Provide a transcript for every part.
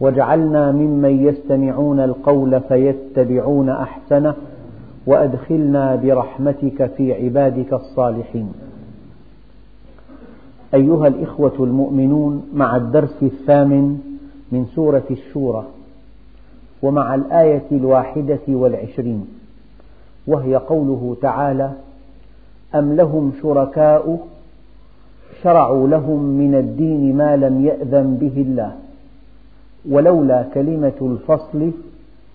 واجعلنا ممن يستمعون القول فيتبعون أحسنه وأدخلنا برحمتك في عبادك الصالحين. أيها الإخوة المؤمنون مع الدرس الثامن من سورة الشورى ومع الآية الواحدة والعشرين وهي قوله تعالى أم لهم شركاء شرعوا لهم من الدين ما لم يأذن به الله؟ ولولا كلمة الفصل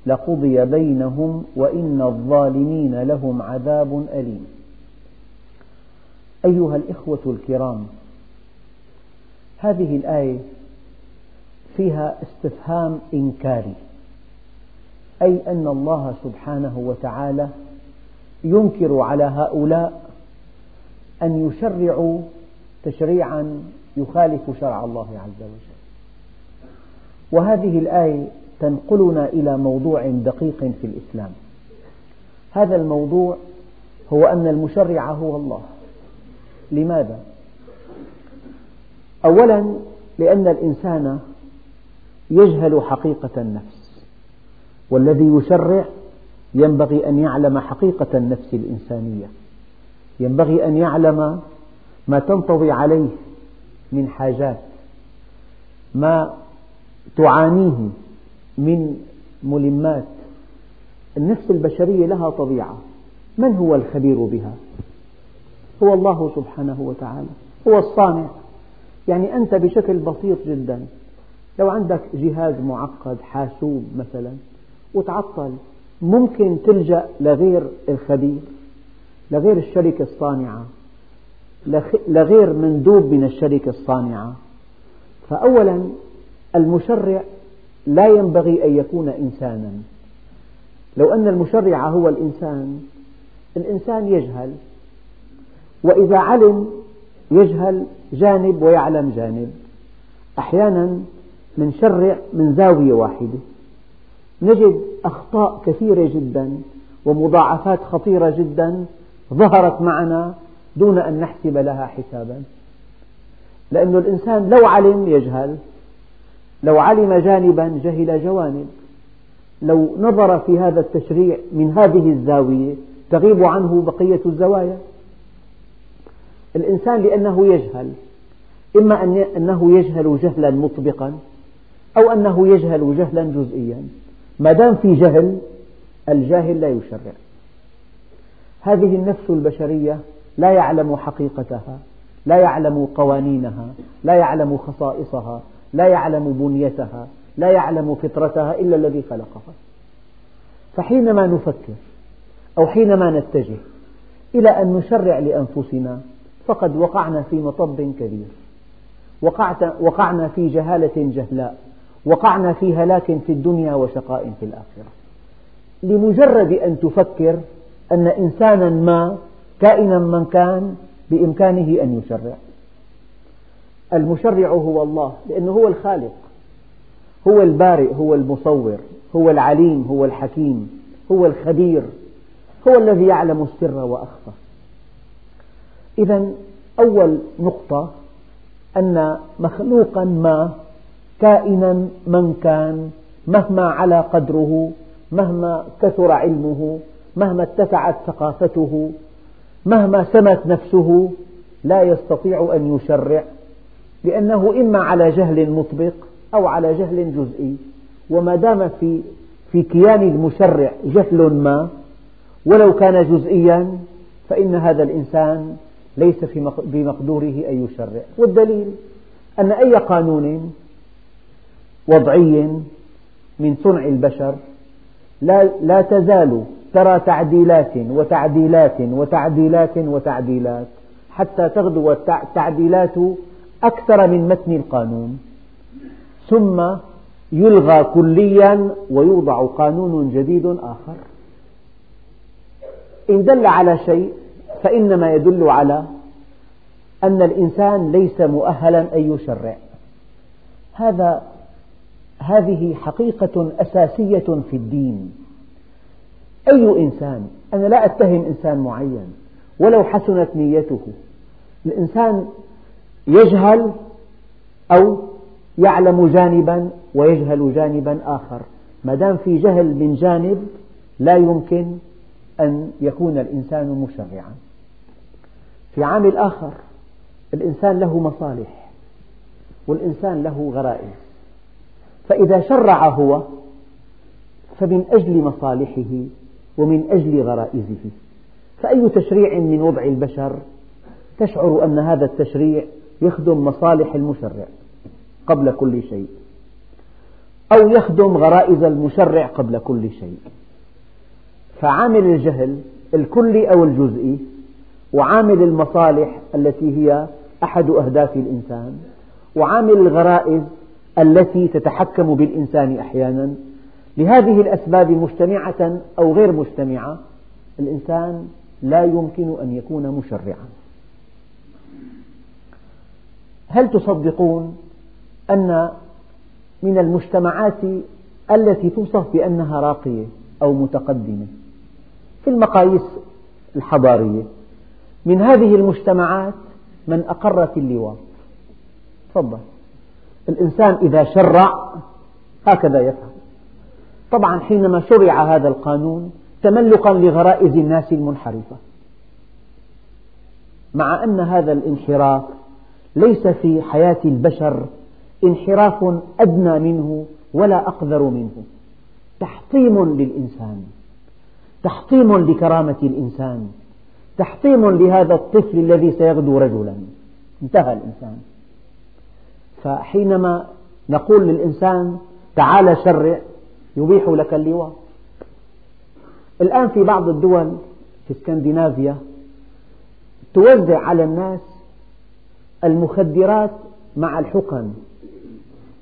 لقضي بينهم وإن الظالمين لهم عذاب أليم. أيها الإخوة الكرام هذه الآية فيها استفهام إنكاري أي أن الله سبحانه وتعالى ينكر على هؤلاء أن يشرعوا تشريعا يخالف شرع الله عز وجل. وهذه الآية تنقلنا إلى موضوع دقيق في الإسلام. هذا الموضوع هو أن المشرع هو الله. لماذا؟ أولا لأن الإنسان يجهل حقيقة النفس والذي يشرع ينبغي أن يعلم حقيقة النفس الإنسانية. ينبغي أن يعلم ما تنطوي عليه من حاجات ما تعانيه من ملمات. النفس البشرية لها طبيعة. من هو الخبير بها؟ هو الله سبحانه وتعالى. هو الصانع. يعني أنت بشكل بسيط جدا. لو عندك جهاز معقد حاسوب مثلا وتعطل ممكن تلجأ لغير الخبير لغير الشركة الصانعة لغير مندوب من الشركة الصانعة. فأولا المشرع لا ينبغي أن يكون إنسانا. لو أن المشرع هو الإنسان الإنسان يجهل وإذا علم يجهل جانب ويعلم جانب. أحيانا منشرع من زاوية واحدة. نجد أخطاء كثيرة جدا ومضاعفات خطيرة جدا ظهرت معنا دون أن نحسب لها حسابا. لأن الإنسان لو علم يجهل لو علم جانبا جهل جوانب. لو نظر في هذا التشريع من هذه الزاوية تغيب عنه بقية الزوايا. الإنسان لأنه يجهل إما أنه يجهل جهلا مطبقا أو أنه يجهل جهلا جزئيا. ما دام في جهل الجاهل لا يشرع. هذه النفس البشرية لا يعلم حقيقتها لا يعلم قوانينها لا يعلم خصائصها لا يعلم بنيتها لا يعلم فطرتها إلا الذي خلقها. فحينما نفكر أو حينما نتجه إلى أن نشرع لأنفسنا فقد وقعنا في مطب كبير. وقعنا في جهالة جهلاء. وقعنا في هلاك في الدنيا وشقاء في الآخرة. لمجرد أن تفكر أن إنسانا ما كائنا من كان بإمكانه أن يشرع. المشرع هو الله لأنه هو الخالق هو البارئ هو المصور هو العليم هو الحكيم هو الخبير هو الذي يعلم السر وأخفى. إذا أول نقطة أن مخلوقا ما كائنا من كان مهما علا قدره مهما كثر علمه مهما اتسعت ثقافته مهما سمت نفسه لا يستطيع أن يشرع. لأنه إما على جهل مطبق أو على جهل جزئي. وما دام في في كيان المشرع جهل ما ولو كان جزئيا فإن هذا الإنسان ليس بمقدوره أن يشرع. والدليل أن أي قانون وضعي من صنع البشر لا, لا تزال ترى تعديلات وتعديلات وتعديلات وتعديلات حتى تغدو التعديلات أكثر من متن القانون ثم يلغى كليا ويوضع قانون جديد آخر. إن دل على شيء فإنما يدل على أن الإنسان ليس مؤهلا أن يشرع. هذا هذه حقيقة أساسية في الدين. أي إنسان أنا لا أتهم إنسان معين ولو حسنت نيته الإنسان يجهل أو يعلم جانبا ويجهل جانبا آخر. ما دام في جهل من جانب لا يمكن أن يكون الإنسان مشرعا. في عامل آخر الإنسان له مصالح والإنسان له غرائز. فإذا شرع هو فمن أجل مصالحه ومن أجل غرائزه. فأي تشريع من وضع البشر تشعر أن هذا التشريع يخدم مصالح المشرع قبل كل شيء أو يخدم غرائز المشرع قبل كل شيء. فعامل الجهل الكلي أو الجزئي وعامل المصالح التي هي أحد أهداف الإنسان وعامل الغرائز التي تتحكم بالإنسان أحيانا. لهذه الأسباب مجتمعة أو غير مجتمعة الإنسان لا يمكن أن يكون مشرعا. هل تصدقون أن من المجتمعات التي توصف بأنها راقية أو متقدمة؟ في المقاييس الحضارية. من هذه المجتمعات من أقرت اللواط. تفضل. الإنسان إذا شرع هكذا يفعل. طبعا حينما شرع هذا القانون تملقا لغرائز الناس المنحرفة. مع أن هذا الانحراف ليس في حياة البشر انحراف أدنى منه ولا أقذر منه. تحطيم للإنسان تحطيم لكرامة الإنسان تحطيم لهذا الطفل الذي سيغدو رجلا. انتهى الإنسان. فحينما نقول للإنسان تعال شرع يبيح لك اللواء. الآن في بعض الدول في اسكندنافيا توزع على الناس المخدرات مع الحقن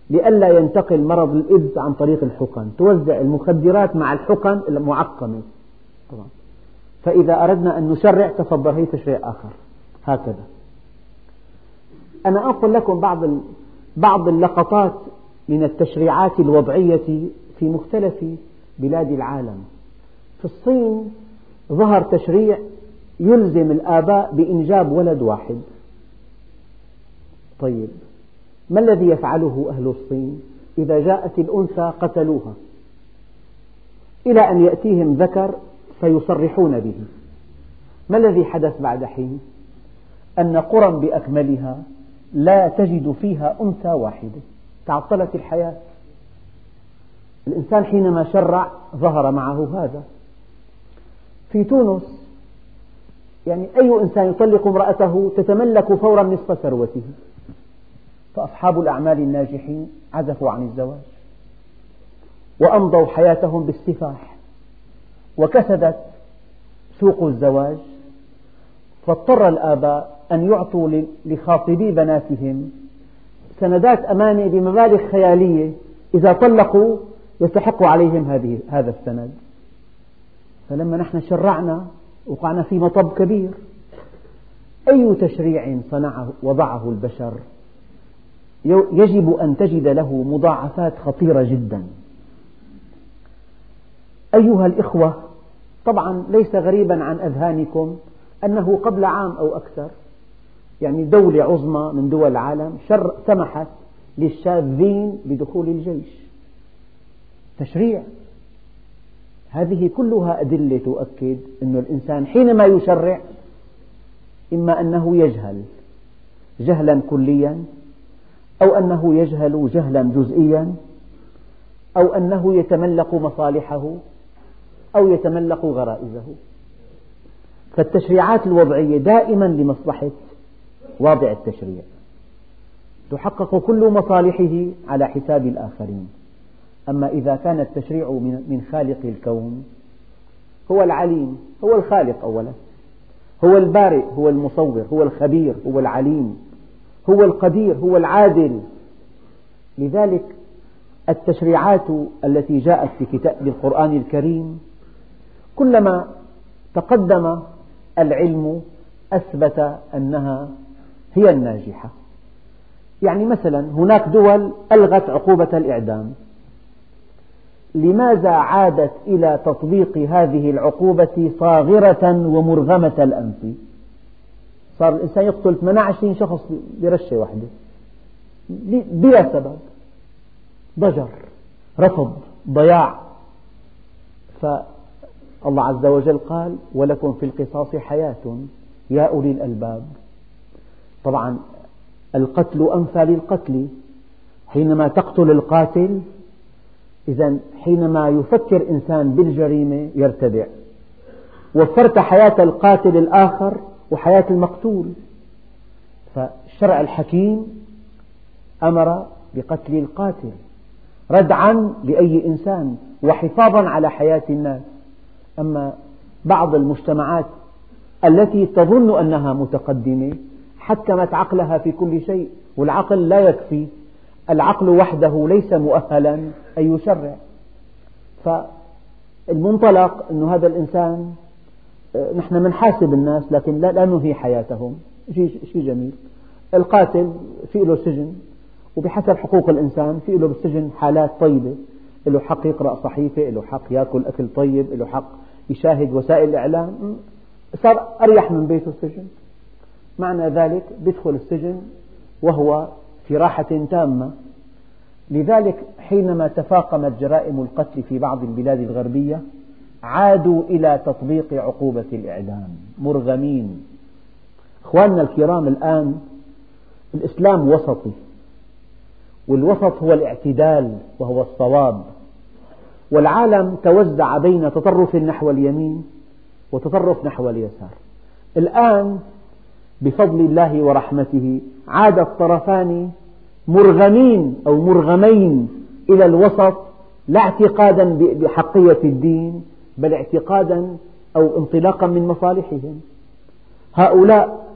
لئلا ينتقل مرض الإيدز عن طريق الحقن. توزع المخدرات مع الحقن المعقمة. طبعا. فإذا أردنا أن نشرع تفضل هي تشريع آخر. هكذا. أنا أنقل لكم بعض بعض اللقطات من التشريعات الوضعية في مختلف بلاد العالم. في الصين ظهر تشريع يلزم الآباء بإنجاب ولد واحد. طيب ما الذي يفعله أهل الصين؟ إذا جاءت الأنثى قتلوها. إلى أن يأتيهم ذكر فيصرحون به. ما الذي حدث بعد حين؟ أن قرى بأكملها لا تجد فيها أنثى واحدة. تعطلت الحياة. الإنسان حينما شرع ظهر معه هذا. في تونس يعني أي إنسان يطلق امرأته تتملك فورا نصف ثروته. فأصحاب الأعمال الناجحين عزفوا عن الزواج وأمضوا حياتهم بالسفاح وكسدت سوق الزواج فاضطر الآباء أن يعطوا لخاطبي بناتهم سندات أمانة بمبالغ خيالية إذا طلقوا يستحق عليهم هذه هذا السند. فلما نحن شرعنا وقعنا في مطب كبير أي تشريع صنعه وضعه البشر؟ يجب أن تجد له مضاعفات خطيرة جدا. أيها الإخوة طبعا ليس غريبا عن أذهانكم أنه قبل عام أو أكثر يعني دولة عظمى من دول العالم سمحت للشاذين بدخول الجيش. تشريع. هذه كلها أدلة تؤكد أن الإنسان حينما يشرع إما أنه يجهل جهلا كليا أو أنه يجهل جهلا جزئيا أو أنه يتملق مصالحه أو يتملق غرائزه. فالتشريعات الوضعية دائما لمصلحة واضع التشريع. تحقق كل مصالحه على حساب الآخرين. أما إذا كان التشريع من خالق الكون هو العليم هو الخالق أولا. هو البارئ هو المصور هو الخبير هو العليم. هو القدير هو العادل. لذلك التشريعات التي جاءت في كتاب القرآن الكريم كلما تقدم العلم أثبت أنها هي الناجحة. يعني مثلا هناك دول ألغت عقوبة الإعدام. لماذا عادت إلى تطبيق هذه العقوبة صاغرة ومرغمة الأنف؟ صار الإنسان يقتل 18 شخص برشة واحدة. بلا سبب. ضجر رفض ضياع. فالله عز وجل قال ولكم في القصاص حياة يا أولي الألباب. طبعا القتل أنفى للقتل حينما تقتل القاتل إذا حينما يفكر إنسان بالجريمة يرتدع. وفرت حياة القاتل الآخر وحياة المقتول. فالشرع الحكيم أمر بقتل القاتل ردعا لأي إنسان وحفاظا على حياة الناس. أما بعض المجتمعات التي تظن أنها متقدمة حكمت عقلها في كل شيء والعقل لا يكفي العقل وحده ليس مؤهلا أن يشرع. فالمنطلق أن هذا الإنسان نحن منحاسب الناس لكن لا ننهي حياتهم. شيء جميل. القاتل في له سجن وبحسب حقوق الإنسان في له بالسجن حالات طيبة. له حق يقرأ صحيفة له حق يأكل أكل طيب له حق يشاهد وسائل الإعلام. صار أريح من بيته السجن. معنى ذلك يدخل السجن وهو في راحة تامة. لذلك حينما تفاقمت جرائم القتل في بعض البلاد الغربية عادوا إلى تطبيق عقوبة الإعدام. مرغمين. أخواننا الكرام الآن الإسلام وسطي والوسط هو الاعتدال وهو الصواب والعالم توزع بين تطرف نحو اليمين وتطرف نحو اليسار. الآن بفضل الله ورحمته عاد الطرفان مرغمين أو مرغمين إلى الوسط لا اعتقادا بحقية الدين بل اعتقادا أو انطلاقا من مصالحهم. هؤلاء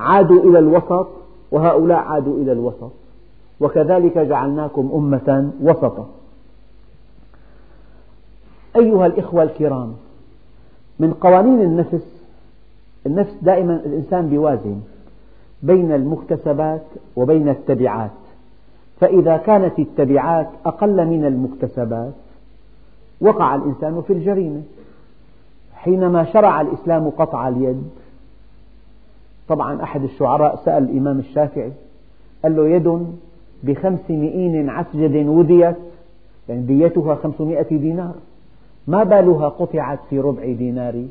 عادوا إلى الوسط وهؤلاء عادوا إلى الوسط. وكذلك جعلناكم أمة وسطا. أيها الإخوة الكرام من قوانين النفس النفس دائما الإنسان بيوازن بين المكتسبات وبين التبعات. فإذا كانت التبعات أقل من المكتسبات وقع الإنسان في الجريمة. حينما شرع الإسلام قطع اليد طبعا أحد الشعراء سأل الإمام الشافعي قال له يد بخمس مئين عسجد وذيت يعني ديتها خمسمائة دينار. ما بالها قطعت في ربع دينار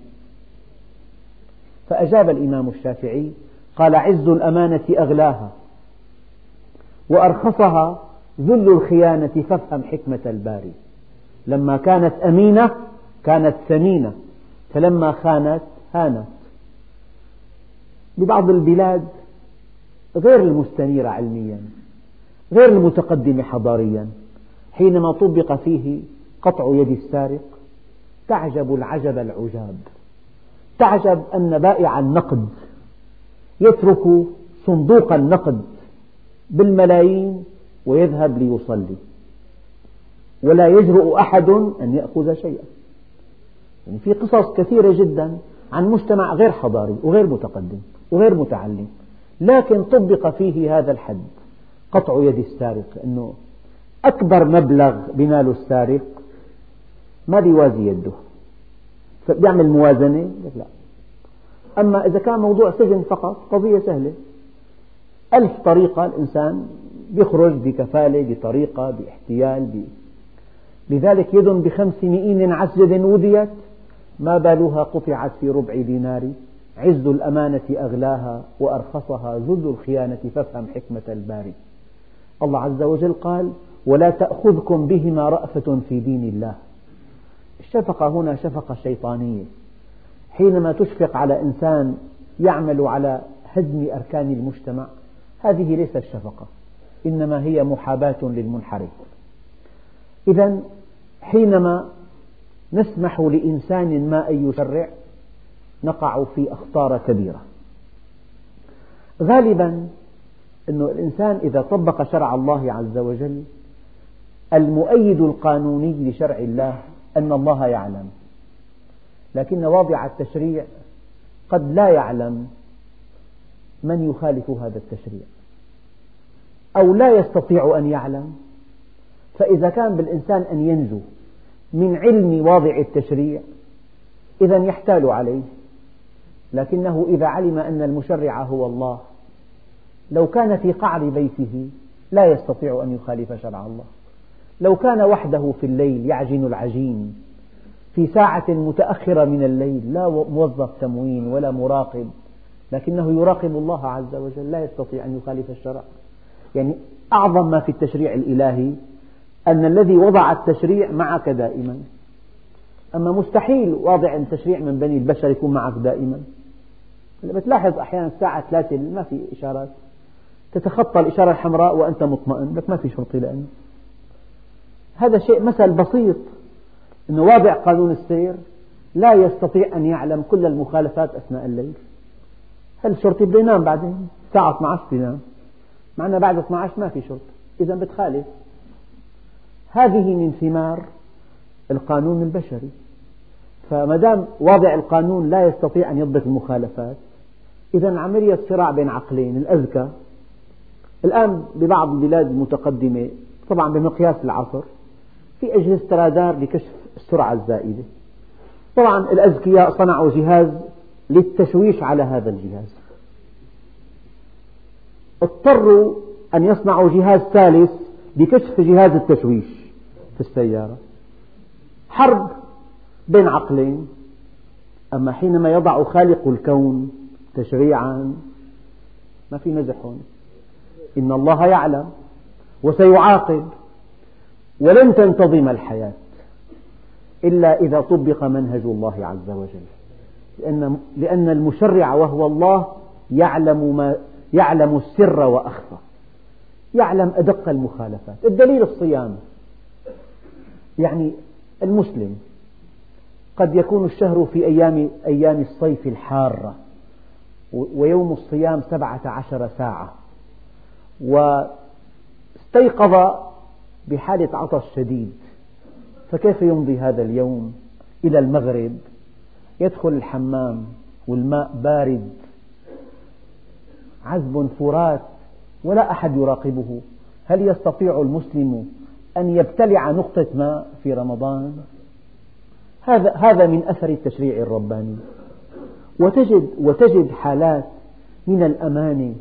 فأجاب الإمام الشافعي قال عز الأمانة أغلاها وأرخصها ذل الخيانة فافهم حكمة الباري. لما كانت أمينة كانت ثمينة فلما خانت هانت. ببعض البلاد غير المستنيرة علميا غير المتقدمة حضاريا. حينما طبق فيه قطع يد السارق تعجب العجب العجاب. تعجب أن بائع النقد يترك صندوق النقد بالملايين ويذهب ليصلي. ولا يجرؤ أحد أن يأخذ شيئا. يعني في قصص كثيرة جدا عن مجتمع غير حضاري وغير متقدم وغير متعلم لكن طبق فيه هذا الحد. قطع يد السارق أنه أكبر مبلغ بناله السارق ما بيوازي يده. فبيعمل موازنة؟ لا. أما إذا كان موضوع سجن فقط قضية سهلة. ألف طريقة الإنسان يخرج بكفالة بطريقة باحتيال. لذلك يد بخمس مئين عسجد وذيت ما بالها قطعت في ربع دينار. عز الأمانة أغلاها وأرخصها ذل الخيانة فافهم حكمة الباري. الله عز وجل قال ولا تأخذكم بهما رأفة في دين الله. الشفقة هنا شفقة شيطانية. حينما تشفق على إنسان يعمل على هدم أركان المجتمع هذه ليست شفقة إنما هي محاباة للمنحرف. إذا حينما نسمح لإنسان ما أن يشرع نقع في أخطار كبيرة. غالبا أن الإنسان إذا طبق شرع الله عز وجل المؤيد القانوني لشرع الله أن الله يعلم. لكن واضع التشريع قد لا يعلم من يخالف هذا التشريع أو لا يستطيع أن يعلم فإذا كان بالإنسان أن ينجو من علم واضع التشريع إذا يحتال عليه. لكنه إذا علم أن المشرع هو الله لو كان في قعر بيته لا يستطيع أن يخالف شرع الله. لو كان وحده في الليل يعجن العجين في ساعة متأخرة من الليل لا موظف تموين ولا مراقب لكنه يراقب الله عز وجل لا يستطيع أن يخالف الشرع. يعني أعظم ما في التشريع الإلهي أن الذي وضع التشريع معك دائما. أما مستحيل واضع التشريع من بني البشر يكون معك دائما. بتلاحظ أحيانا الساعة ثلاثة ما في إشارات. تتخطى الإشارة الحمراء وأنت مطمئن لك ما في شرطي لأنه هذا شيء مثل بسيط أنه واضع قانون السير لا يستطيع أن يعلم كل المخالفات أثناء الليل. هل الشرطي بده ينام بعدين؟ الساعة 12 بينام مع بعد 12 ما في شرطة إذا بتخالف. هذه من ثمار القانون البشري. فما دام واضع القانون لا يستطيع أن يضبط المخالفات إذا عملية صراع بين عقلين الأذكى. الآن ببعض البلاد المتقدمة طبعا بمقياس العصر في أجهزة رادار لكشف السرعة الزائدة. طبعا الأذكياء صنعوا جهاز للتشويش على هذا الجهاز. اضطروا أن يصنعوا جهاز ثالث لكشف جهاز التشويش. في السيارة حرب بين عقلين. أما حينما يضع خالق الكون تشريعا ما في مزح هون. إن الله يعلم وسيعاقب ولن تنتظم الحياة إلا إذا طبق منهج الله عز وجل. لأن, لأن المشرع وهو الله يعلم, ما يعلم السر وأخفى. يعلم أدق المخالفات. الدليل الصيام. يعني المسلم قد يكون الشهر في أيام, أيام الصيف الحارة ويوم الصيام سبعة عشر ساعة واستيقظ بحالة عطش شديد فكيف يمضي هذا اليوم إلى المغرب؟ يدخل الحمام والماء بارد عذب فرات ولا أحد يراقبه. هل يستطيع المسلم أن يبتلع نقطة ماء في رمضان. هذا هذا من أثر التشريع الرباني. وتجد وتجد حالات من الأمانة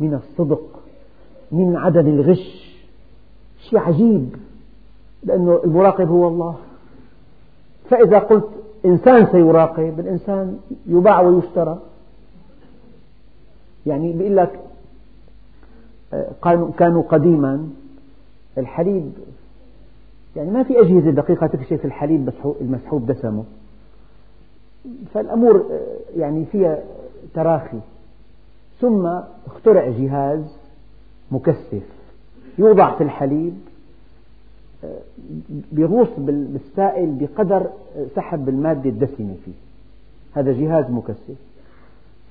من الصدق من عدم الغش. شيء عجيب لأنه المراقب هو الله. فإذا قلت إنسان سيراقب الإنسان يباع ويشترى. يعني بيقول لك كانوا قديما الحليب يعني ما في أجهزة دقيقة تكشف الحليب المسحوب دسمه. فالأمور يعني فيها تراخي. ثم اخترع جهاز مكثف. يوضع في الحليب بيغوص بالسائل بقدر سحب المادة الدسمة فيه. هذا جهاز مكثف.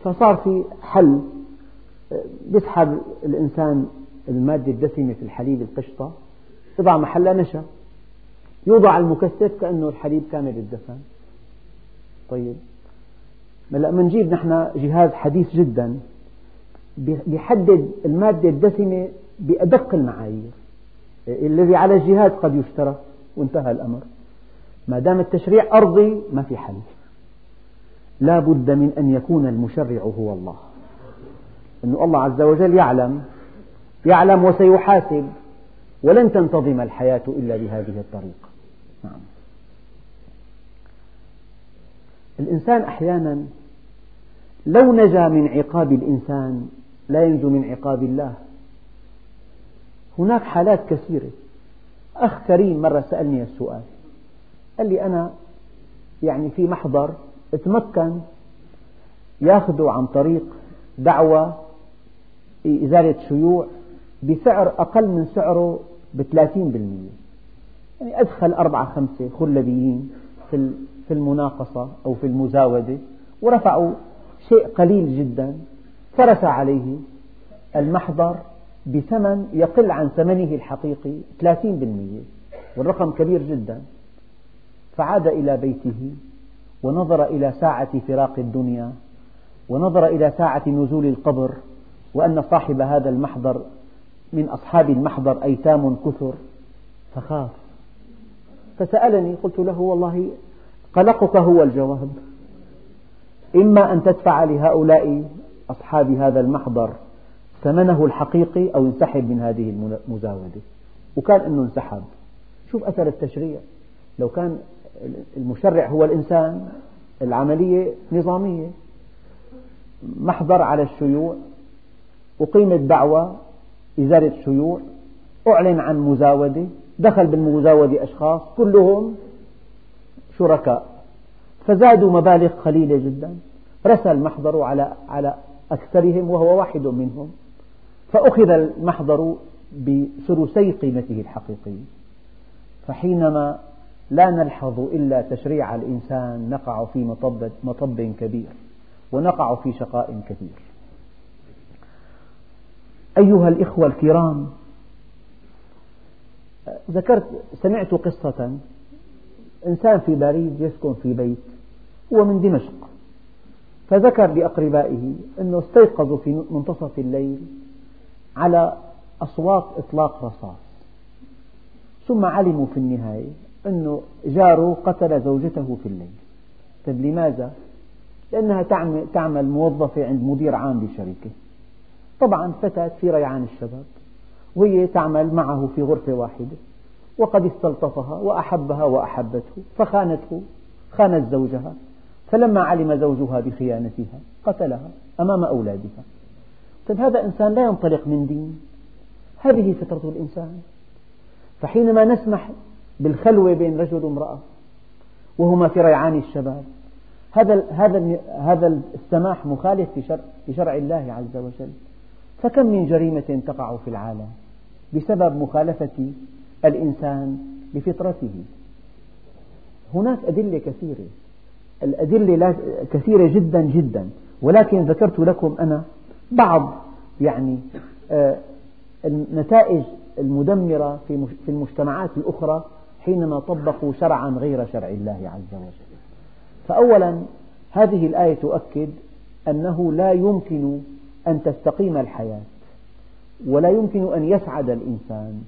فصار في حل يسحب الإنسان المادة الدسمة في الحليب القشطة يضع محلها نشا. يوضع المكثف كأنه الحليب كامل الدسم. طيب. هلأ بنجيب نحن جهاز حديث جدا. بيحدد المادة الدسمة بأدق المعايير. الذي على الجهاز قد يشترى. وانتهى الأمر. ما دام التشريع أرضي ما في حل. لا بد من أن يكون المشرع هو الله. أن الله عز وجل يعلم يعلم وسيحاسب. ولن تنتظم الحياة إلا بهذه الطريقة. نعم. الإنسان أحيانا لو نجا من عقاب الإنسان لا ينجو من عقاب الله. هناك حالات كثيرة. أخ كريم مرة سألني السؤال. قال لي أنا يعني في محضر تمكن ياخذه عن طريق دعوة إزالة شيوع بسعر أقل من سعره بثلاثين بالمئة يعني أدخل أربعة خمسة خلبيين في المناقصة أو في المزاودة ورفعوا شيء قليل جدا فرس عليه المحضر بثمن يقل عن ثمنه الحقيقي 30% والرقم كبير جدا. فعاد إلى بيته ونظر إلى ساعة فراق الدنيا ونظر إلى ساعة نزول القبر وأن صاحب هذا المحضر من أصحاب المحضر أيتام كثر. فخاف. فسألني قلت له والله قلقك هو الجواب. إما أن تدفع لهؤلاء أصحاب هذا المحضر ثمنه الحقيقي أو ينسحب من هذه المزاودة وكان أنه انسحب. شوف أثر التشريع. لو كان المشرع هو الإنسان العملية نظامية. محضر على الشيوع. أقيمت دعوة. إزالة الشيوع أعلن عن مزاودة دخل بالمزاودة أشخاص كلهم شركاء. فزادوا مبالغ قليلة جدا. رسى المحضر على على أكثرهم وهو واحد منهم. فأخذ المحضر بثلثي قيمته الحقيقية. فحينما لا نلحظ إلا تشريع الإنسان نقع في مطب, مطب كبير ونقع في شقاء كبير. أيها الإخوة الكرام ذكرت سمعت قصة إنسان في باريس يسكن في بيت هو من دمشق فذكر لأقربائه أنه استيقظوا في منتصف الليل على أصوات إطلاق رصاص ثم علموا في النهاية أن جاره قتل زوجته في الليل طيب لماذا؟ لأنها تعمل موظفة عند مدير عام لشركة طبعا فتاة في ريعان الشباب وهي تعمل معه في غرفة واحدة وقد استلطفها وأحبها وأحبته فخانته خانت زوجها فلما علم زوجها بخيانتها قتلها أمام أولادها. طيب هذا إنسان لا ينطلق من دين. هذه فطرة الإنسان. فحينما نسمح بالخلوة بين رجل وامرأة وهما في ريعان الشباب هذا هذا هذا السماح مخالف لشرع الله عز وجل. فكم من جريمة تقع في العالم بسبب مخالفة الإنسان لفطرته؟ هناك أدلة كثيرة. الأدلة كثيرة جدا جدا. ولكن ذكرت لكم أنا بعض يعني آه، النتائج المدمرة في المجتمعات الأخرى حينما طبقوا شرعا غير شرع الله عز وجل. فأولا هذه الآية تؤكد أنه لا يمكن أن تستقيم الحياة. ولا يمكن أن يسعد الإنسان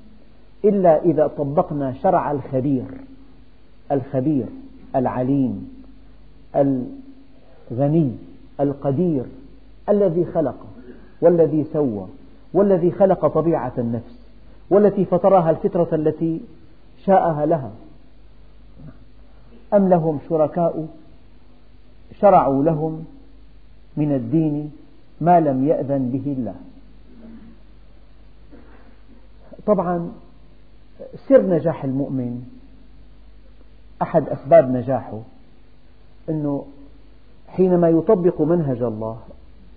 إلا إذا طبقنا شرع الخبير الخبير العليم الغني القدير الذي خلق والذي سوى والذي خلق طبيعة النفس والتي فطرها الفطرة التي شاءها لها. أم لهم شركاء؟ شرعوا لهم من الدين ما لم يأذن به الله. طبعا سر نجاح المؤمن أحد أسباب نجاحه أنه حينما يطبق منهج الله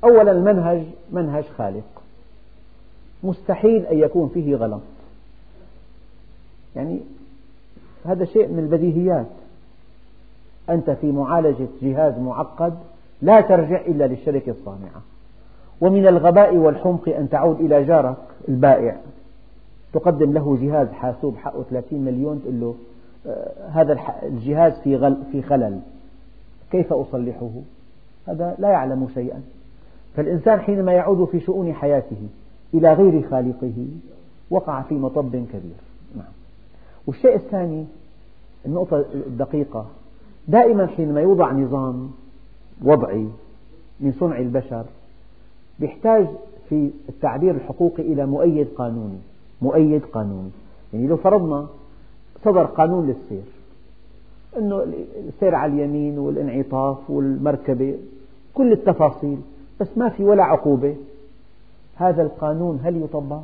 أولا المنهج منهج خالق. مستحيل أن يكون فيه غلط. يعني هذا شيء من البديهيات. أنت في معالجة جهاز معقد لا ترجع إلا للشركة الصانعة. ومن الغباء والحمق أن تعود إلى جارك البائع تقدم له جهاز حاسوب حقه 30 مليون تقول له آه، هذا الجهاز في في خلل كيف أصلحه؟ هذا لا يعلم شيئا فالإنسان حينما يعود في شؤون حياته إلى غير خالقه وقع في مطب كبير نعم. والشيء الثاني النقطة الدقيقة دائما حينما يوضع نظام وضعي من صنع البشر يحتاج في التعبير الحقوقي إلى مؤيد قانوني. مؤيد قانوني. يعني لو فرضنا صدر قانون للسير. أنه السير على اليمين والانعطاف والمركبة كل التفاصيل بس ما في ولا عقوبة. هذا القانون هل يطبق؟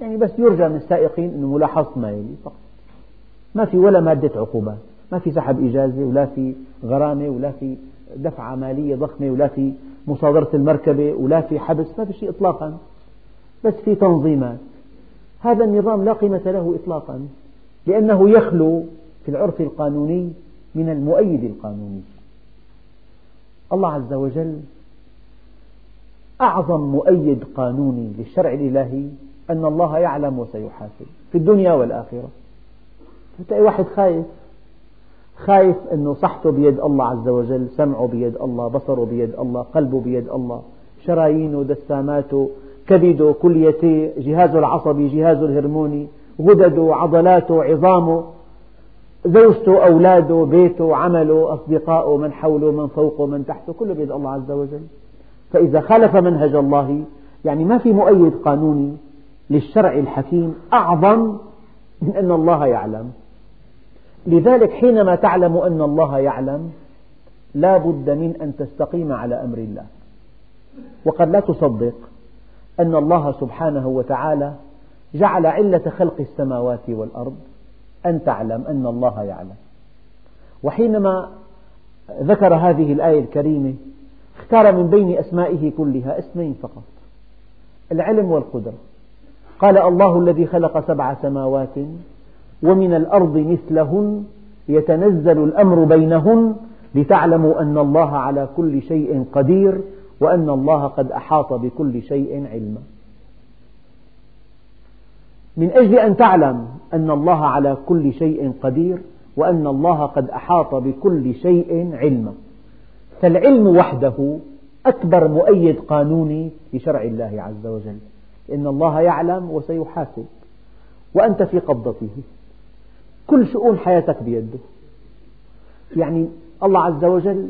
يعني بس يرجى من السائقين أنه ملاحظة ما يلي فقط. ما في ولا مادة عقوبات. ما في سحب إجازة ولا في غرامة ولا في دفعة مالية ضخمة ولا في مصادرة المركبة ولا في حبس ما في شيء إطلاقا. بس في تنظيمات. هذا النظام لا قيمة له إطلاقا لأنه يخلو في العرف القانوني من المؤيد القانوني. الله عز وجل أعظم مؤيد قانوني للشرع الإلهي أن الله يعلم وسيحاسب في الدنيا والآخرة. أي واحد خايف خايف أنه صحته بيد الله عز وجل سمعه بيد الله بصره بيد الله قلبه بيد الله شرايينه دساماته كبده كليته جهازه العصبي جهازه الهرموني غدده عضلاته عظامه زوجته أولاده بيته عمله أصدقائه من حوله من فوقه من تحته كله بيد الله عز وجل. فإذا خالف منهج الله يعني ما في مؤيد قانوني للشرع الحكيم أعظم من أن الله يعلم. لذلك حينما تعلم أن الله يعلم لا بد من أن تستقيم على أمر الله. وقد لا تصدق أن الله سبحانه وتعالى جعل علة خلق السماوات والأرض أن تعلم أن الله يعلم. وحينما ذكر هذه الآية الكريمة اختار من بين أسمائه كلها اسمين فقط العلم والقدرة. قال الله الذي خلق سبع سماوات ومن الأرض مثلهن يتنزل الأمر بينهن لتعلموا أن الله على كل شيء قدير وأن الله قد أحاط بكل شيء علما. من أجل أن تعلم أن الله على كل شيء قدير وأن الله قد أحاط بكل شيء علما. فالعلم وحده أكبر مؤيد قانوني لشرع الله عز وجل. إن الله يعلم وسيحاسب. وأنت في قبضته. كل شؤون حياتك بيده. يعني الله عز وجل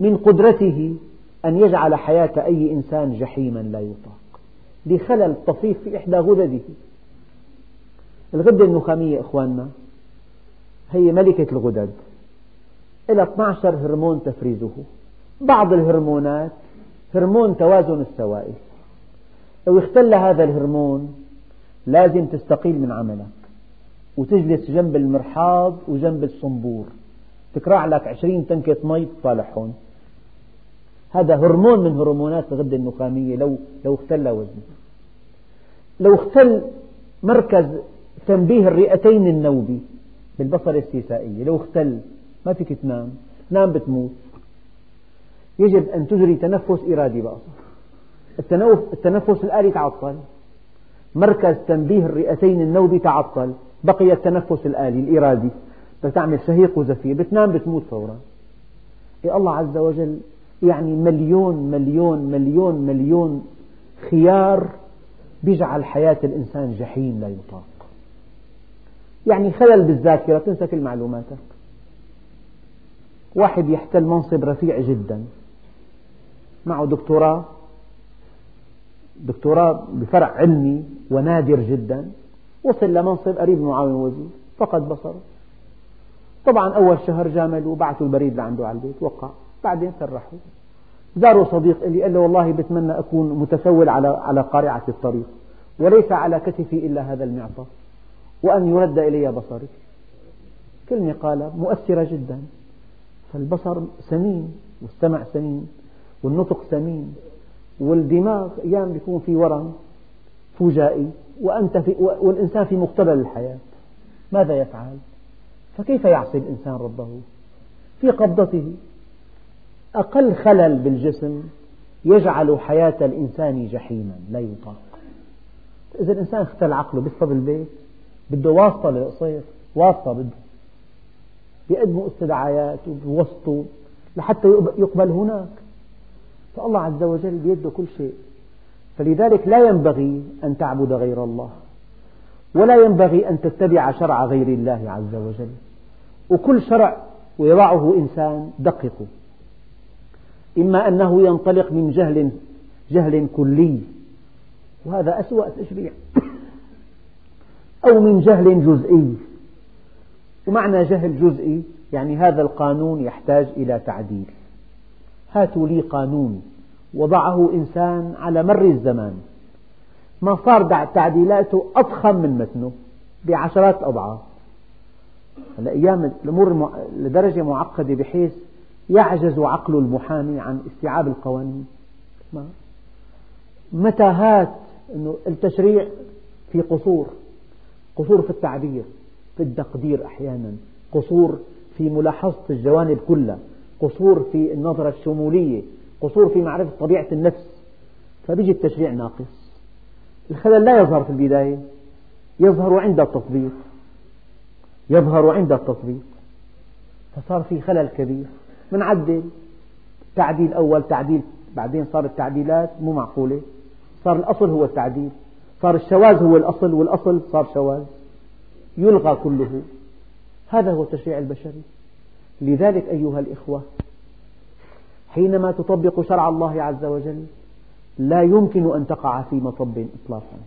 من قدرته أن يجعل حياة أي إنسان جحيما لا يطاق. لخلل طفيف في إحدى غدده. الغدة النخامية إخواننا هي ملكة الغدد. لها 12 هرمون تفريزه. بعض الهرمونات هرمون توازن السوائل. لو اختل هذا الهرمون لازم تستقيل من عملك. وتجلس جنب المرحاض وجنب الصنبور. تكرع لك عشرين تنكة مي تصالحهم هذا هرمون من هرمونات الغدة النخامية لو لو اختل وزنه. لو اختل مركز تنبيه الرئتين النوبي بالبصرة السيسائية لو اختل ما فيك تنام تنام بتموت. يجب أن تجري تنفس إرادي بقى التنفس الآلي تعطل. مركز تنبيه الرئتين النوبي تعطل. بقي التنفس الآلي الإرادي. بتعمل شهيق وزفير بتنام بتموت فورا. إيه الله عز وجل يعني مليون مليون مليون مليون خيار بيجعل حياة الإنسان جحيم لا يطاق. يعني خلل بالذاكرة تنسى كل معلوماتك. واحد يحتل منصب رفيع جدا. معه دكتوراه. دكتوراه بفرع علمي ونادر جدا. وصل لمنصب قريب معاون وزير فقد بصره. طبعا أول شهر جاملوا وبعثوا البريد لعنده على البيت وقع. بعدين سرحوا زاروا صديق لي قال له والله بتمنى أكون متسول على على قارعة الطريق وليس على كتفي إلا هذا المعطى وأن يرد إلي بصري. كلمة قالها مؤثرة جدا. فالبصر سمين والسمع سمين والنطق سمين والدماغ أيام يكون في ورم فجائي وأنت في والإنسان في مقتبل الحياة. ماذا يفعل؟ فكيف يعصي الإنسان ربه؟ في قبضته. أقل خلل بالجسم يجعل حياة الإنسان جحيما لا يطاق. إذا الإنسان اختل عقله بيصفى بالبيت بده واسطة للقصير واسطة بده. بيقدموا استدعايات وبوسطوا لحتى يقبل هناك. فالله عز وجل بيده كل شيء. فلذلك لا ينبغي أن تعبد غير الله ولا ينبغي أن تتبع شرع غير الله عز وجل. وكل شرع ويضعه إنسان دققوا إما أنه ينطلق من جهل جهل كلي وهذا أسوأ تشريع. أو من جهل جزئي. ومعنى جهل جزئي يعني هذا القانون يحتاج إلى تعديل. هاتوا لي قانون. وضعه إنسان على مر الزمان. ما صار تعديلاته أضخم من متنه بعشرات الأضعاف الأيام الأمور لدرجة معقدة بحيث يعجز عقل المحامي عن استيعاب القوانين. متاهات أنه التشريع في قصور؟ قصور في التعبير في التقدير أحيانا. قصور في ملاحظة الجوانب كلها. قصور في النظرة الشمولية. قصور في معرفة طبيعة النفس. فبيجي التشريع ناقص. الخلل لا يظهر في البداية. يظهر عند التطبيق. يظهر عند التطبيق. فصار في خلل كبير. بنعدل تعديل أول تعديل. بعدين صار التعديلات مو معقولة. صار الأصل هو التعديل. صار الشواذ هو الأصل والأصل صار شواذ. يلغى كله. هذا هو التشريع البشري. لذلك أيها الإخوة حينما تطبق شرع الله عز وجل لا يمكن أن تقع في مطب إطلاقا.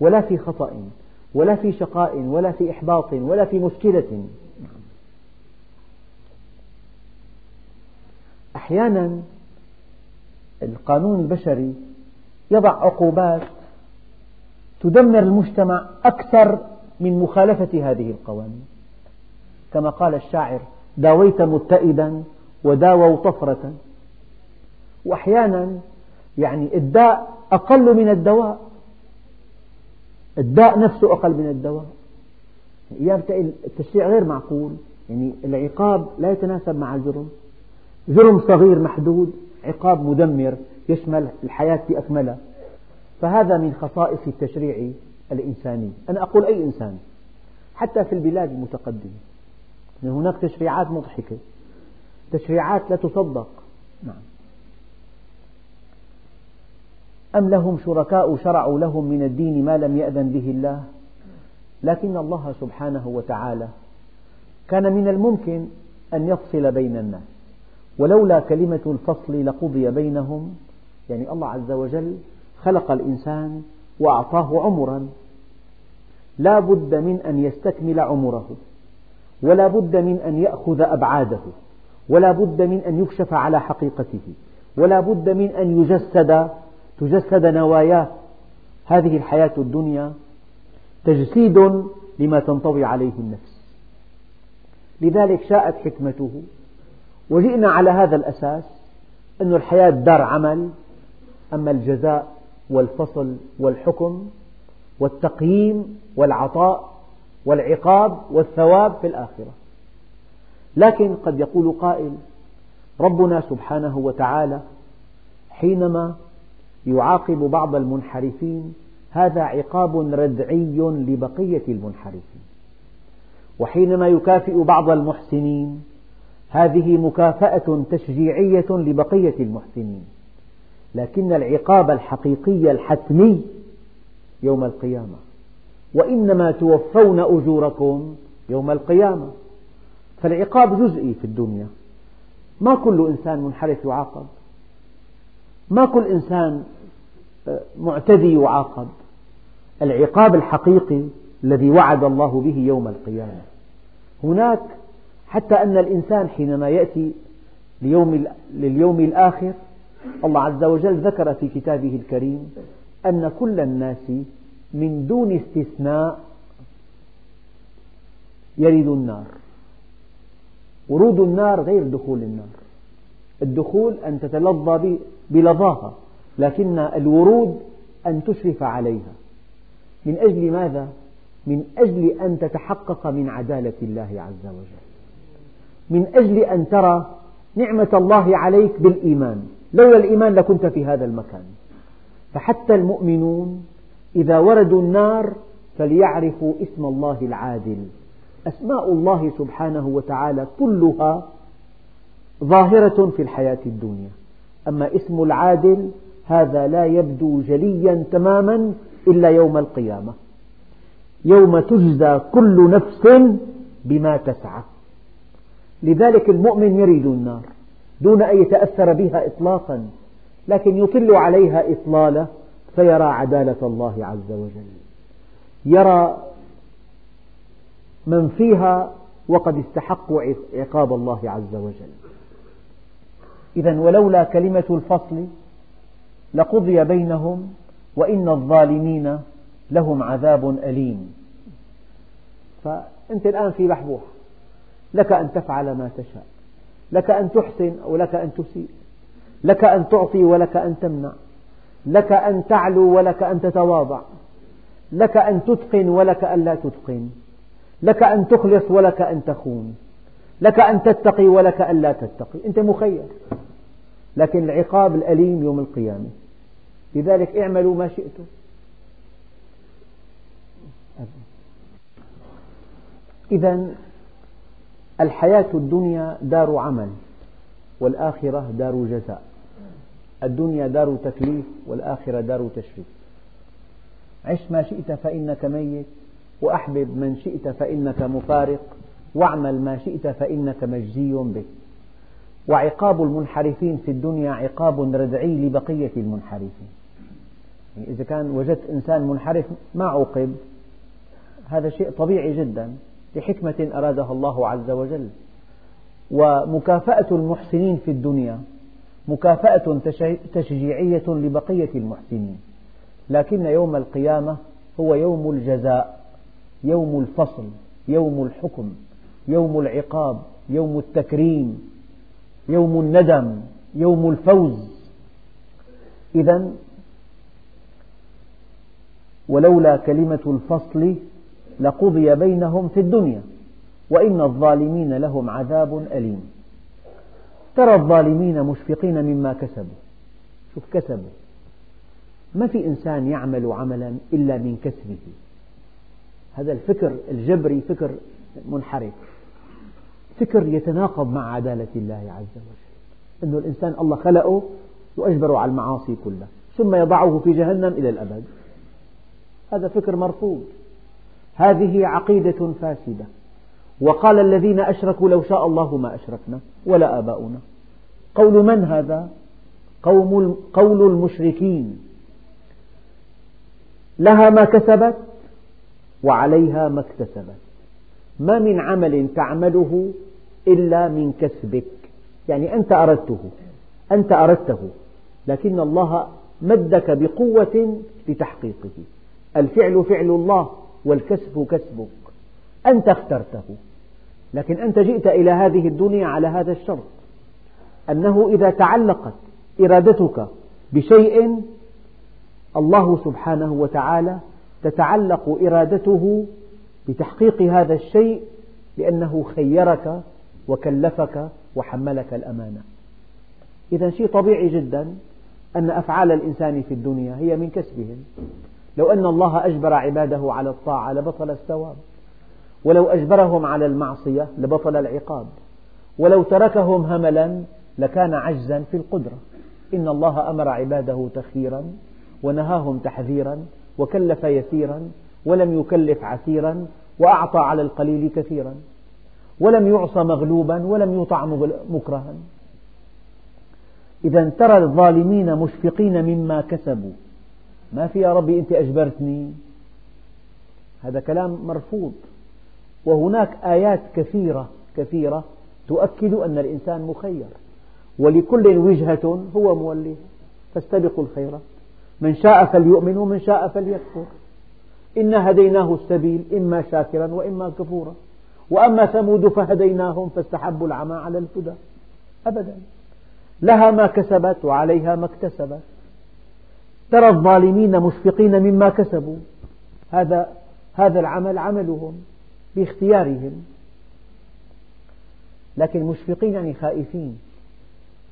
ولا في خطأ ولا في شقاء ولا في إحباط ولا في مشكلة. أحيانا القانون البشري يضع عقوبات تدمر المجتمع أكثر من مخالفة هذه القوانين. كما قال الشاعر داويت متئدا وداووا طفرة. وأحيانا يعني الداء أقل من الدواء. الداء نفسه أقل من الدواء. أيام التشريع غير معقول. يعني العقاب لا يتناسب مع الجرم. جرم صغير محدود عقاب مدمر يشمل الحياة بأكملها فهذا من خصائص التشريع الإنساني. أنا أقول أي إنسان حتى في البلاد المتقدمة هناك تشريعات مضحكة. تشريعات لا تصدق. نعم. أم لهم شركاء شرعوا لهم من الدين ما لم يأذن به الله؟ لكن الله سبحانه وتعالى كان من الممكن أن يفصل بين الناس. ولولا كلمة الفصل لقضي بينهم يعني الله عز وجل خلق الإنسان وأعطاه عمرا لا بد من أن يستكمل عمره ولا بد من أن يأخذ أبعاده. ولا بد من أن يكشف على حقيقته ولا بد من أن يجسد تجسد نواياه. هذه الحياة الدنيا تجسيد لما تنطوي عليه النفس. لذلك شاءت حكمته وجئنا على هذا الأساس أن الحياة دار عمل أما الجزاء والفصل والحكم والتقييم والعطاء والعقاب والثواب في الآخرة. لكن قد يقول قائل ربنا سبحانه وتعالى حينما يعاقب بعض المنحرفين هذا عقاب ردعي لبقية المنحرفين. وحينما يكافئ بعض المحسنين هذه مكافأة تشجيعية لبقية المحسنين. لكن العقاب الحقيقي الحتمي يوم القيامة. وإنما توفون أجوركم يوم القيامة. فالعقاب جزئي في الدنيا. ما كل إنسان منحرف يعاقب ما كل إنسان آه، معتدي يعاقب العقاب الحقيقي الذي وعد الله به يوم القيامة. هناك حتى أن الإنسان حينما يأتي ليوم لليوم الآخر الله عز وجل ذكر في كتابه الكريم أن كل الناس من دون استثناء يرد النار. ورود النار غير دخول النار. الدخول أن تتلظى بلظاها لكن الورود أن تشرف عليها. من أجل ماذا؟ من أجل أن تتحقق من عدالة الله عز وجل. من أجل أن ترى نعمة الله عليك بالإيمان. لولا الإيمان لكنت في هذا المكان. فحتى المؤمنون إذا وردوا النار فليعرفوا اسم الله العادل. أسماء الله سبحانه وتعالى كلها ظاهرة في الحياة الدنيا. أما اسم العادل هذا لا يبدو جليا تماما إلا يوم القيامة. يوم تجزى كل نفس بما تسعى. لذلك المؤمن يريد النار دون أن يتأثر بها إطلاقا لكن يطل عليها إطلالة فيرى عدالة الله عز وجل. يرى من فيها وقد استحقوا عقاب الله عز وجل. إذا ولولا كلمة الفصل لقضي بينهم وإن الظالمين لهم عذاب أليم. فأنت الآن في بحبوح. لك أن تفعل ما تشاء. لك أن تحسن ولك أن تسيء. لك أن تعطي ولك أن تمنع. لك أن تعلو ولك أن تتواضع. لك أن تتقن ولك أن لا تتقن. لك أن تخلص ولك أن تخون. لك أن تتقي ولك أن لا تتقي. أنت مخير. لكن العقاب الأليم يوم القيامة. لذلك اعملوا ما شئتم. إذا الحياة الدنيا دار عمل والآخرة دار جزاء. الدنيا دار تكليف والآخرة دار تشريف. عش ما شئت فإنك ميت. وأحبب من شئت فإنك مفارق واعمل ما شئت فإنك مجزي به. وعقاب المنحرفين في الدنيا عقاب ردعي لبقية المنحرفين. يعني إذا كان وجدت إنسان منحرف ما عوقب. هذا شيء طبيعي جدا لحكمة أرادها الله عز وجل. ومكافأة المحسنين في الدنيا مكافأة تشجيعية لبقية المحسنين. لكن يوم القيامة هو يوم الجزاء. يوم الفصل يوم الحكم يوم العقاب يوم التكريم يوم الندم يوم الفوز. إذا ولولا كلمة الفصل لقضي بينهم في الدنيا وإن الظالمين لهم عذاب أليم. ترى الظالمين مشفقين مما كسبوا. شوف كسبوا. ما في إنسان يعمل عملا إلا من كسبه. هذا الفكر الجبري فكر منحرف. فكر يتناقض مع عدالة الله عز وجل. أن الإنسان الله خلقه وأجبره على المعاصي كلها ثم يضعه في جهنم إلى الأبد. هذا فكر مرفوض. هذه عقيدة فاسدة. وقال الذين أشركوا لو شاء الله ما أشركنا ولا آباؤنا. قول من هذا؟ قول المشركين. لها ما كسبت؟ وعليها ما اكتسبت. ما من عمل تعمله إلا من كسبك. يعني أنت أردته أنت أردته لكن الله مدك بقوة لتحقيقه. الفعل فعل الله والكسب كسبك. أنت اخترته. لكن أنت جئت إلى هذه الدنيا على هذا الشرط. أنه إذا تعلقت إرادتك بشيء الله سبحانه وتعالى تتعلق إرادته بتحقيق هذا الشيء لأنه خيرك وكلفك وحملك الأمانة. إذا شيء طبيعي جدا أن أفعال الإنسان في الدنيا هي من كسبهم. لو أن الله أجبر عباده على الطاعة لبطل الثواب. ولو أجبرهم على المعصية لبطل العقاب. ولو تركهم هملا لكان عجزا في القدرة. إن الله أمر عباده تخييرا ونهاهم تحذيرا وكلف يسيرا ولم يكلف عسيرا وأعطى على القليل كثيرا ولم يعص مغلوبا ولم يطع مكرها. إذا ترى الظالمين مشفقين مما كسبوا. ما في يا ربي أنت أجبرتني. هذا كلام مرفوض. وهناك آيات كثيرة كثيرة تؤكد أن الإنسان مخير. ولكل وجهة هو موليها. فاستبقوا الخيرات. من شاء فليؤمن ومن شاء فليكفر. إنا هديناه السبيل إما شاكرا وإما كفورا. وأما ثمود فهديناهم فاستحبوا العمى على الهدى. أبدا. لها ما كسبت وعليها ما اكتسبت. ترى الظالمين مشفقين مما كسبوا. هذا هذا العمل عملهم باختيارهم. لكن مشفقين يعني خائفين.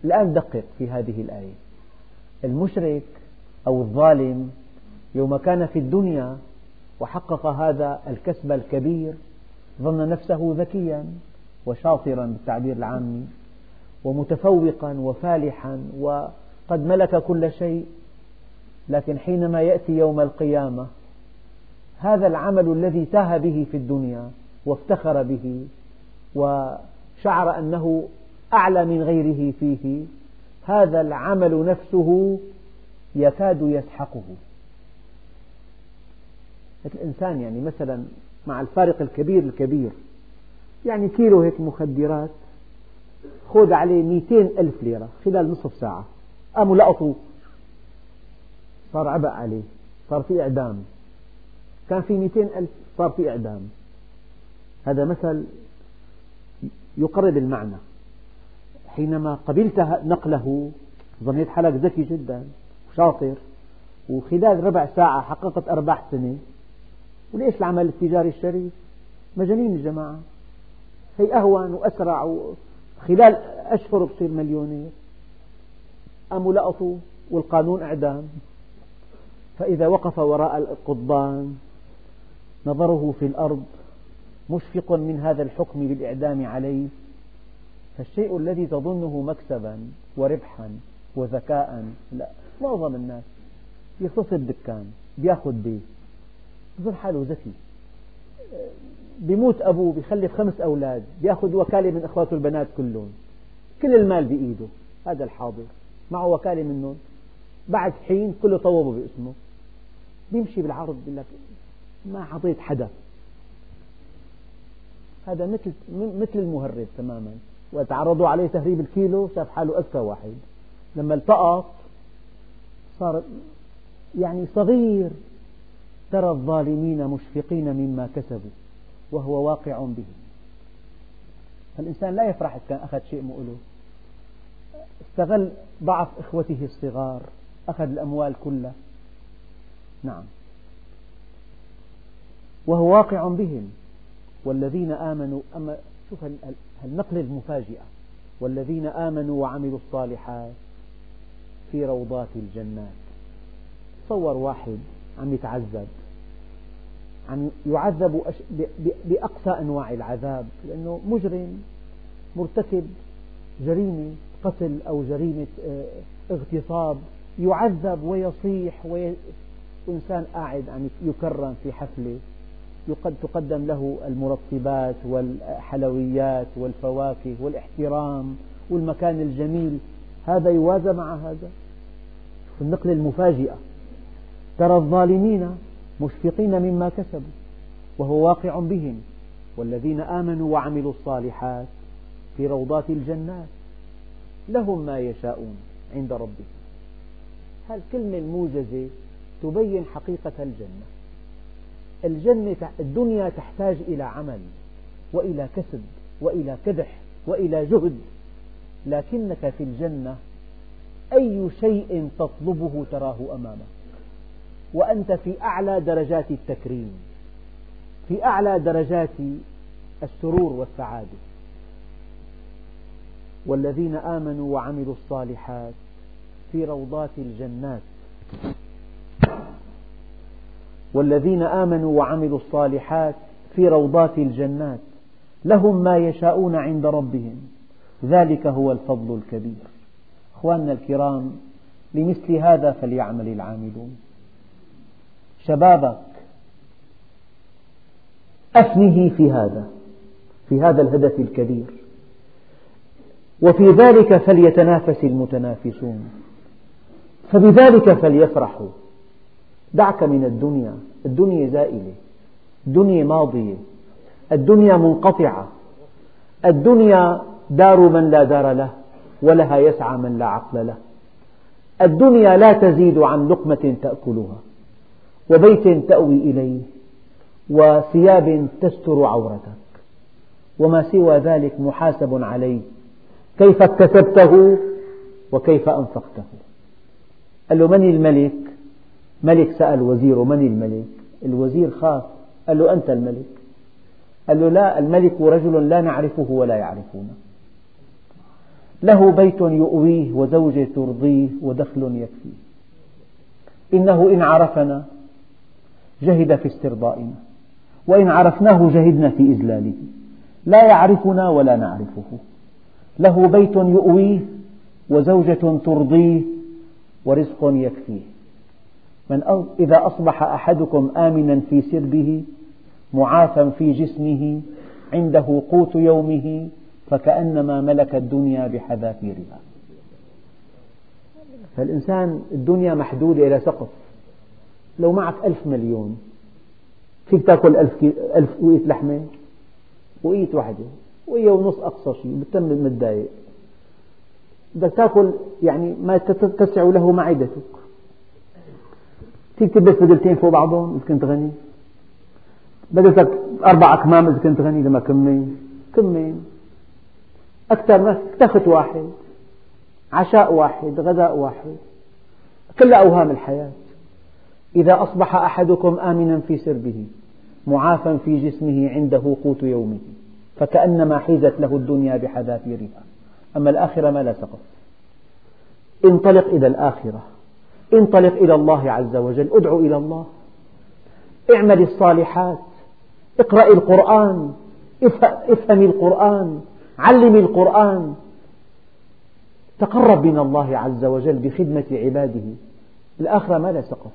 الآن دقق في هذه الآية. المشرك أو الظالم يوم كان في الدنيا وحقق هذا الكسب الكبير ظن نفسه ذكيا وشاطرا بالتعبير العامي ومتفوقا وفالحا وقد ملك كل شيء لكن حينما يأتي يوم القيامة هذا العمل الذي تاه به في الدنيا وافتخر به وشعر أنه أعلى من غيره فيه هذا العمل نفسه يكاد يسحقه. الإنسان يعني مثلا مع الفارق الكبير الكبير يعني كيلو هيك مخدرات خذ عليه مئتين ألف ليرة خلال نصف ساعة. قاموا لقطوا. صار عبء عليه صار في إعدام. كان في مئتين ألف صار في إعدام. هذا مثل يقرب المعنى. حينما قبلت نقله ظنيت حالك ذكي جدا. وشاطر وخلال ربع ساعة حققت أرباح سنة. وليش العمل التجاري الشريف؟ مجانين الجماعة. هي أهون وأسرع خلال أشهر بصير مليونير. قاموا لقطوا والقانون إعدام. فإذا وقف وراء القضبان نظره في الأرض مشفق من هذا الحكم بالإعدام عليه. فالشيء الذي تظنه مكسبا وربحا. وذكاء لا معظم الناس يختصر دكان بياخذ بيت بظن حاله ذكي. بيموت أبوه بيخلف خمس أولاد بياخذ وكالة من أخواته البنات كلهم. كل المال بإيده. هذا الحاضر. معه وكالة منهم بعد حين كله طوبه باسمه. بيمشي بالعرض بيقول لك ما حطيت حدا. هذا مثل مثل المهرب تماما. وتعرضوا عليه تهريب الكيلو شاف حاله أذكى واحد. لما التقط صار يعني صغير ترى الظالمين مشفقين مما كسبوا وهو واقع به. الإنسان لا يفرح إذا كان أخذ شيء مؤله استغل ضعف إخوته الصغار أخذ الأموال كلها. نعم. وهو واقع بهم. والذين آمنوا أما شوف النقل المفاجئة. والذين آمنوا وعملوا الصالحات. في روضات الجنات. تصور واحد عم يتعذب عم يعذب بأقصى أنواع العذاب لأنه مجرم مرتكب جريمة قتل أو جريمة آه، اغتصاب يعذب ويصيح وإنسان قاعد عم يكرم في حفلة. تقدم له المرطبات والحلويات والفواكه والاحترام والمكان الجميل. هذا يوازى مع هذا. النقلة المفاجئة ترى الظالمين مشفقين مما كسبوا وهو واقع بهم والذين آمنوا وعملوا الصالحات في روضات الجنات لهم ما يشاءون عند ربهم. هالكلمة الموجزة تبين حقيقة الجنة؟ الجنة الدنيا تحتاج إلى عمل وإلى كسب وإلى كدح وإلى جهد. لكنك في الجنة أي شيء تطلبه تراه أمامك. وأنت في أعلى درجات التكريم في أعلى درجات السرور والسعادة. والذين آمنوا وعملوا الصالحات في روضات الجنات. والذين آمنوا وعملوا الصالحات في روضات الجنات. لهم ما يشاءون عند ربهم. ذلك هو الفضل الكبير. أخواننا الكرام لمثل هذا فليعمل العاملون. شبابك أفنه في هذا في هذا الهدف الكبير. وفي ذلك فليتنافس المتنافسون. فبذلك فليفرحوا. دعك من الدنيا. الدنيا زائلة. الدنيا ماضية. الدنيا منقطعة. الدنيا دار من لا دار له ولها يسعى من لا عقل له. الدنيا لا تزيد عن لقمة تأكلها وبيت تأوي إليه وثياب تستر عورتك وما سوى ذلك محاسب عليه. كيف اكتسبته؟ وكيف أنفقته؟ قال له من الملك؟ ملك سأل وزيره من الملك؟ الوزير خاف قال له أنت الملك. قال له لا الملك رجل لا نعرفه ولا يعرفونه. له بيت يؤويه وزوجة ترضيه ودخل يكفيه. إنه إن عرفنا جهد في استرضائنا وإن عرفناه جهدنا في إذلاله. لا يعرفنا ولا نعرفه. له بيت يؤويه وزوجة ترضيه ورزق يكفيه. من إذا أصبح أحدكم آمنا في سربه معافى في جسمه عنده قوت يومه فكأنما ملك الدنيا بحذافيرها. فالإنسان الدنيا محدودة إلى سقف. لو معك ألف مليون فيك تأكل ألف, ألف وقية لحمة وقية واحدة وقية ونص أقصى شيء بتم متضايق. بدك تأكل يعني ما تتسع له معدتك. فيك تلبس بدلتين فوق بعضهم إذا كنت غني. بدلتك أربع أكمام إذا كنت غني لما كمين. كمين. أكثر ما تخت واحد عشاء واحد غداء واحد كلها أوهام الحياة. إذا أصبح أحدكم آمنا في سربه معافى في جسمه عنده قوت يومه فكأنما حيزت له الدنيا بحذافيرها أما الآخرة ما لا سقف انطلق إلى الآخرة. انطلق إلى الله عز وجل. ادع إلى الله. اعمل الصالحات. اقرأ القرآن. افهم القرآن. علم القرآن. تقرب من الله عز وجل بخدمة عباده. الآخرة ما لا سقف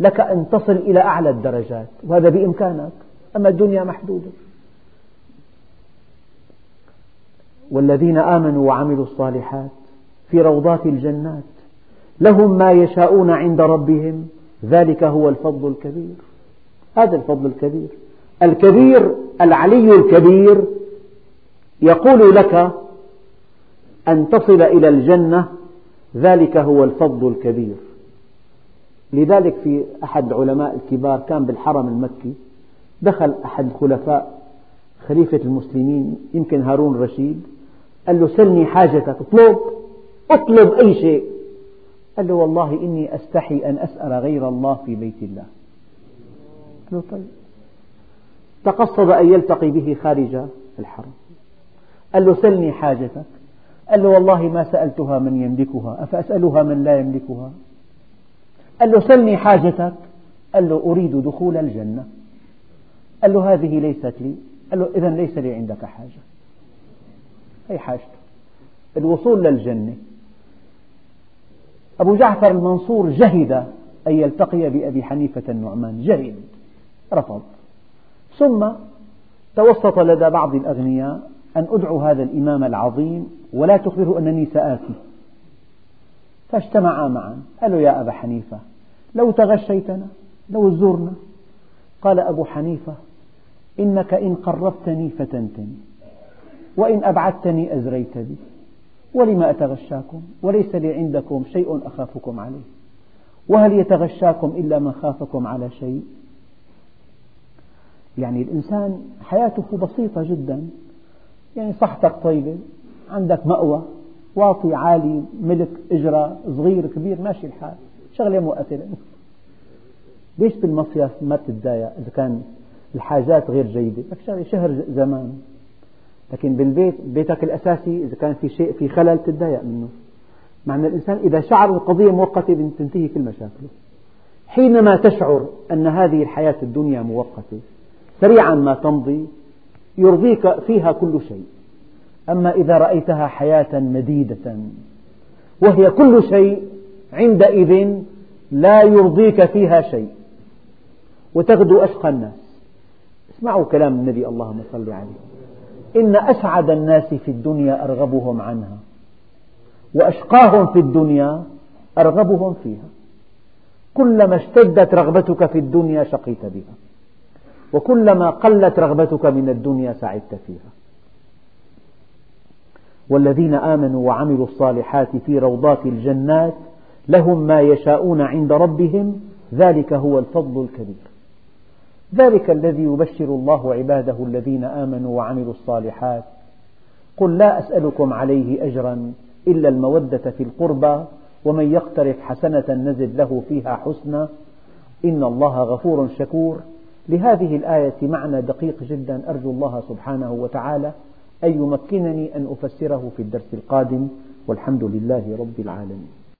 لك أن تصل إلى أعلى الدرجات. وهذا بإمكانك. أما الدنيا محدودة. والذين آمنوا وعملوا الصالحات في روضات الجنات لهم ما يشاءون عند ربهم. ذلك هو الفضل الكبير. هذا الفضل الكبير. الكبير العلي الكبير يقول لك أن تصل إلى الجنة ذلك هو الفضل الكبير. لذلك في أحد العلماء الكبار كان بالحرم المكي دخل أحد الخلفاء خليفة المسلمين يمكن هارون الرشيد قال له سلني حاجتك اطلب اطلب أي شيء. قال له والله إني أستحي أن أسأل غير الله في بيت الله. قال له طيب. تقصد أن يلتقي به خارج الحرم. قال له سلني حاجتك. قال له والله ما سألتها من يملكها أفأسألها من لا يملكها؟ قال له سلني حاجتك. قال له أريد دخول الجنة. قال له هذه ليست لي. قال له إذا ليس لي عندك حاجة. هي حاجته الوصول للجنة. أبو جعفر المنصور جهد أن يلتقي بأبي حنيفة النعمان. جهد. رفض. ثم توسط لدى بعض الأغنياء أن أدعو هذا الإمام العظيم ولا تخبره أنني سآتي. فاجتمعا معا. قالوا يا أبا حنيفة لو تغشيتنا لو زرنا. قال أبو حنيفة إنك إن قربتني فتنتني وإن أبعدتني أزريت بي ولم أتغشاكم؟ وليس لي عندكم شيء أخافكم عليه. وهل يتغشاكم إلا من خافكم على شيء؟ يعني الإنسان حياته بسيطة جدا. يعني صحتك طيبة عندك مأوى واطي عالي ملك إجرة صغير كبير ماشي الحال. شغلة مؤثرة. ليش بالمصيف ما بتتضايق إذا كان الحاجات غير جيدة؟ لك شهر زمان. لكن بالبيت بيتك الأساسي إذا كان في شيء في خلل تتضايق منه. مع أن الإنسان إذا شعر القضية مؤقتة تنتهي كل مشاكله. حينما تشعر أن هذه الحياة الدنيا مؤقتة سريعا ما تمضي يرضيك فيها كل شيء. أما إذا رأيتها حياة مديدة وهي كل شيء عندئذ لا يرضيك فيها شيء. وتغدو أشقى الناس. اسمعوا كلام النبي اللهم صل عليه. إن أسعد الناس في الدنيا أرغبهم عنها وأشقاهم في الدنيا أرغبهم فيها. كلما اشتدت رغبتك في الدنيا شقيت بها. وكلما قلت رغبتك من الدنيا سعدت فيها. والذين آمنوا وعملوا الصالحات في روضات الجنات لهم ما يشاءون عند ربهم ذلك هو الفضل الكبير. ذلك الذي يبشر الله عباده الذين آمنوا وعملوا الصالحات. قل لا أسألكم عليه أجرا إلا المودة في القربى ومن يقترف حسنة نزد له فيها حسنا إن الله غفور شكور. لهذه الآية معنى دقيق جدا أرجو الله سبحانه وتعالى أن يمكنني أن أفسره في الدرس القادم والحمد لله رب العالمين.